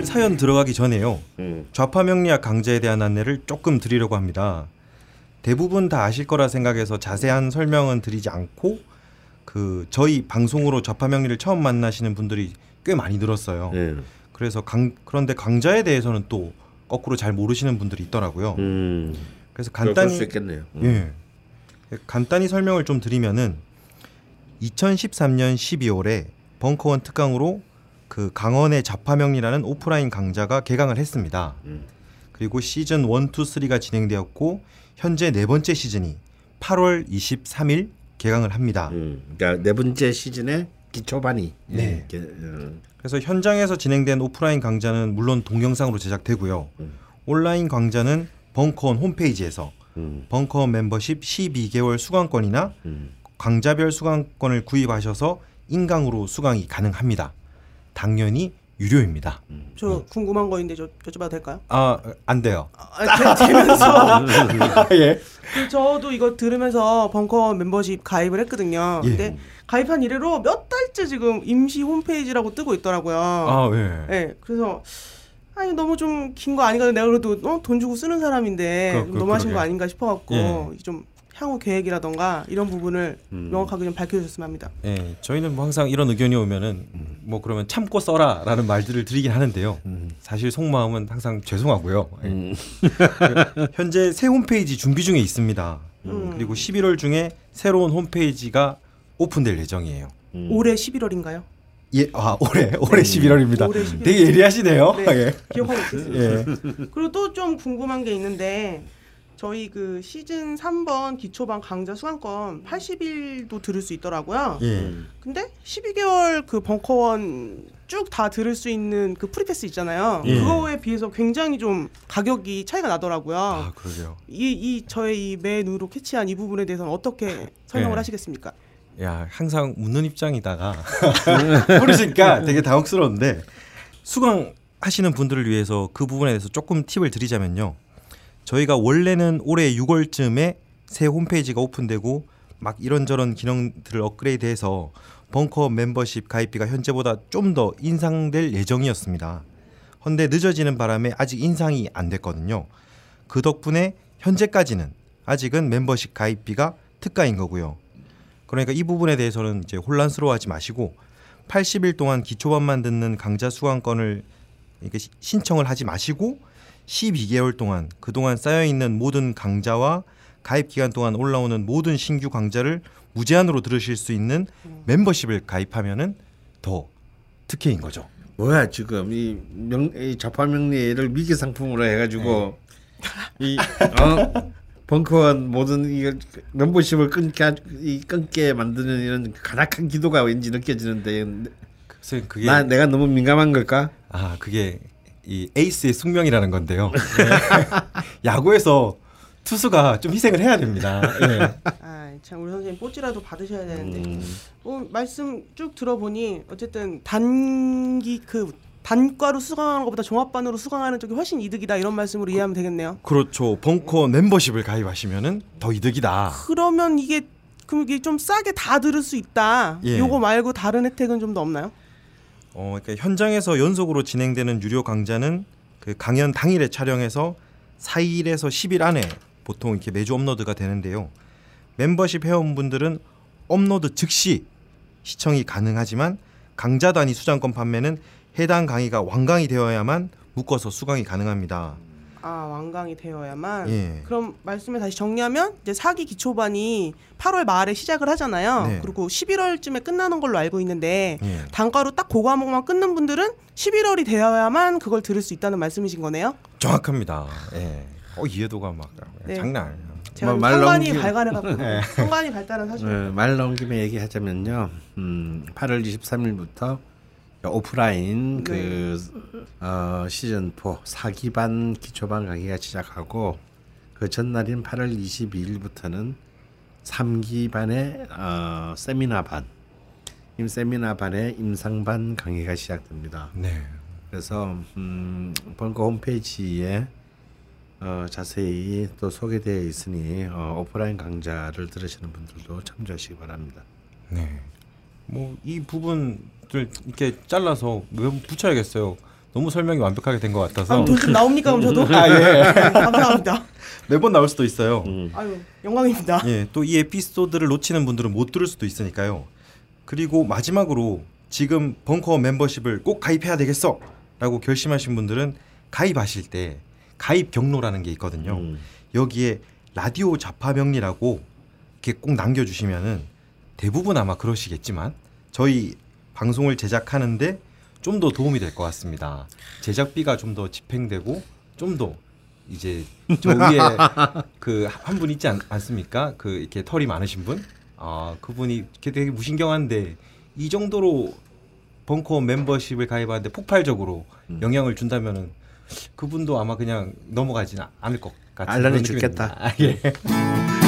오늘 사연 들어가기 전에요. 음. 좌파 명리학 강좌에 대한 안내를 조금 드리려고 합니다. 대부분 다 아실 거라 생각해서 자세한 설명은 드리지 않고 그 저희 방송으로 좌파 명리를 처음 만나시는 분들이 꽤 많이 늘었어요. 예. 그래서 강, 그런데 강좌에 대해서는 또 거꾸로 잘 모르시는 분들이 있더라고요. 음. 그래서 간단히. 음. 예. 간단히 설명을 좀 드리면은 2013년 12월에 벙커원 특강으로 그 강원의 자파명리라는 오프라인 강좌가 개강을 했습니다. 음. 그리고 시즌 1, 2, 3가 진행되었고 현재 네 번째 시즌이 8월 23일 개강을 합니다. 음. 그러니까 네 번째 시즌의 기초반이 네. 이렇게, 음. 그래서 현장에서 진행된 오프라인 강좌는 물론 동영상으로 제작되고요. 음. 온라인 강좌는 벙커원 홈페이지에서 음. 벙커원 멤버십 12개월 수강권이나 음. 강좌별 수강권을 구입하셔서 인강으로 수강이 가능합니다. 당연히 유료입니다. 저 궁금한 거 있는데 저 여쭤봐도 될까요? 아, 안 돼요. 아, 되- 되면서 예. 그 저도 이거 들으면서 벙커 멤버십 가입을 했거든요. 예. 근데 가입한 이래로 몇 달째 지금 임시 홈페이지라고 뜨고 있더라고요. 아, 예. 네, 그래서 아니 너무 좀 긴 거 아닌가 내가 그래도 어, 돈 주고 쓰는 사람인데 그- 좀 그- 너무 하신 그러게. 거 아닌가 싶어갖고 예. 좀 향후 계획이라던가 이런 부분을 음. 명확하게 좀 밝혀주셨으면 합니다. 예, 저희는 뭐 항상 이런 의견이 오면은 뭐 그러면 참고 써라라는 말들을 드리긴 하는데요. 사실 속마음은 항상 죄송하고요. 예. 음. 현재 새 홈페이지 준비 중에 있습니다. 음. 그리고 11월 중에 새로운 홈페이지가 오픈될 예정이에요. 음. 올해 11월인가요? 예, 아 올해 올해 11월입니다. 올해 11월. 되게 예리하시네요. 네, 예. 기억하고 있겠습니다. 예. 그리고 또 좀 궁금한 게 있는데 저희 그 시즌 3번 기초반 강좌 수강권 80일도 들을 수 있더라고요. 예. 근데 12개월 그 벙커원 쭉 다 들을 수 있는 그 free pass 있잖아요. 예. 그거에 비해서 굉장히 좀 가격이 차이가 나더라고요. 아, 그러게요. 이, 이 저의 이 매 눈으로 캐치한 이 부분에 대해서는 어떻게 설명을 예. 하시겠습니까? 야, 항상 묻는 입장이다가 모르시니까 되게 당혹스러운데 수강 하시는 분들을 위해서 그 부분에 대해서 조금 팁을 드리자면요. 저희가 원래는 올해 6월쯤에 새 홈페이지가 오픈되고 막 이런저런 기능들을 업그레이드해서 벙커 멤버십 가입비가 현재보다 좀 더 인상될 예정이었습니다. 헌데 늦어지는 바람에 아직 인상이 안 됐거든요. 그 덕분에 현재까지는 아직은 멤버십 가입비가 특가인 거고요. 그러니까 이 부분에 대해서는 이제 혼란스러워하지 마시고 80일 동안 기초반만 듣는 강좌 수강권을 신청을 하지 마시고 12개월 동안 그동안 쌓여 있는 모든 강좌와 가입 기간 동안 올라오는 모든 신규 강좌를 무제한으로 들으실 수 있는 멤버십을 가입하면은 더 특혜인 거죠. 뭐야 지금 이, 명, 이 좌파 명리를 미기 상품으로 해가지고 이 어? 벙커원 모든 이 멤버십을 끊게 이 끊게 만드는 이런 가닥한 기도가 왠지 느껴지는데 그게 나 내가 너무 민감한 걸까? 아 그게 이 에이스의 숙명이라는 건데요. 야구에서 투수가 좀 희생을 해야 됩니다. 예. 아, 참 우리 선생님 뽀찌라도 받으셔야 되는데. 음, 어, 말씀 쭉 들어보니 어쨌든 단기 그 단과로 수강하는 것보다 종합반으로 수강하는 쪽이 훨씬 이득이다 이런 말씀으로 이해하면 되겠네요. 그렇죠. 벙커 멤버십을 가입하시면은 더 이득이다. 그러면 이게 그럼 이게 좀 싸게 다 들을 수 있다. 예. 요거 말고 다른 혜택은 좀 더 없나요? 어, 그러니까 현장에서 연속으로 진행되는 유료 강좌는 그 강연 당일에 촬영해서 4일에서 10일 안에 보통 이렇게 매주 업로드가 되는데요. 멤버십 회원분들은 업로드 즉시 시청이 가능하지만 강좌 단위 수강권 판매는 해당 강의가 완강이 되어야만 묶어서 수강이 가능합니다. 아 완강이 되어야만. 예. 그럼 말씀을 다시 정리하면 이제 사기 기초반이 8월 말에 시작을 하잖아요. 네. 그리고 11월쯤에 끝나는 걸로 알고 있는데 예. 단과로 딱 그 과목만 끊는 분들은 11월이 되어야만 그걸 들을 수 있다는 말씀이신 거네요. 정확합니다. 예. 어, 이해도가 막 네. 장난 아니에요. 제가 뭐 넘기- 발간해갖고 상관이 발달한 사실. 어, 말 나온 김에 얘기하자면요. 음, 8월 23일부터 오프라인 그 어, 시즌 4 사기반 기초반 강의가 시작하고 그 전날인 8월 22일부터는 3기반의 어, 세미나 반, 임 세미나 반의 임상반 강의가 시작됩니다. 네. 그래서 음, 벙커 홈페이지에 어, 자세히 또 소개되어 있으니 어, 오프라인 강좌를 들으시는 분들도 참조하시기 바랍니다. 네. 뭐 이 부분들 이렇게 잘라서 왜 붙여야겠어요. 너무 설명이 완벽하게 된 것 같아서 아, 돈좀 나옵니까 그럼 저도? 아, 예. 감사합니다. 매번 나올 수도 있어요. 음. 아유 영광입니다. 예, 또 이 에피소드를 놓치는 분들은 못 들을 수도 있으니까요. 그리고 마지막으로 지금 벙커 멤버십을 꼭 가입해야 되겠어라고 결심하신 분들은 가입하실 때 가입 경로라는 게 있거든요. 음. 여기에 라디오 자파 명리라고 이렇게 꼭 남겨주시면은 대부분 아마 그러시겠지만 저희 방송을 제작하는데 좀 더 도움이 될 것 같습니다. 제작비가 좀 더 집행되고 좀더 이제 저 위에 그 한 분 있지 않, 않습니까? 그 이렇게 털이 많으신 분, 아 그분이 되게 무신경한데 이 정도로 벙커 멤버십을 가입하는데 폭발적으로 영향을 준다면은 그분도 아마 그냥 넘어가지는 않을 것 같은 느낌이 죽겠다. 아, 예.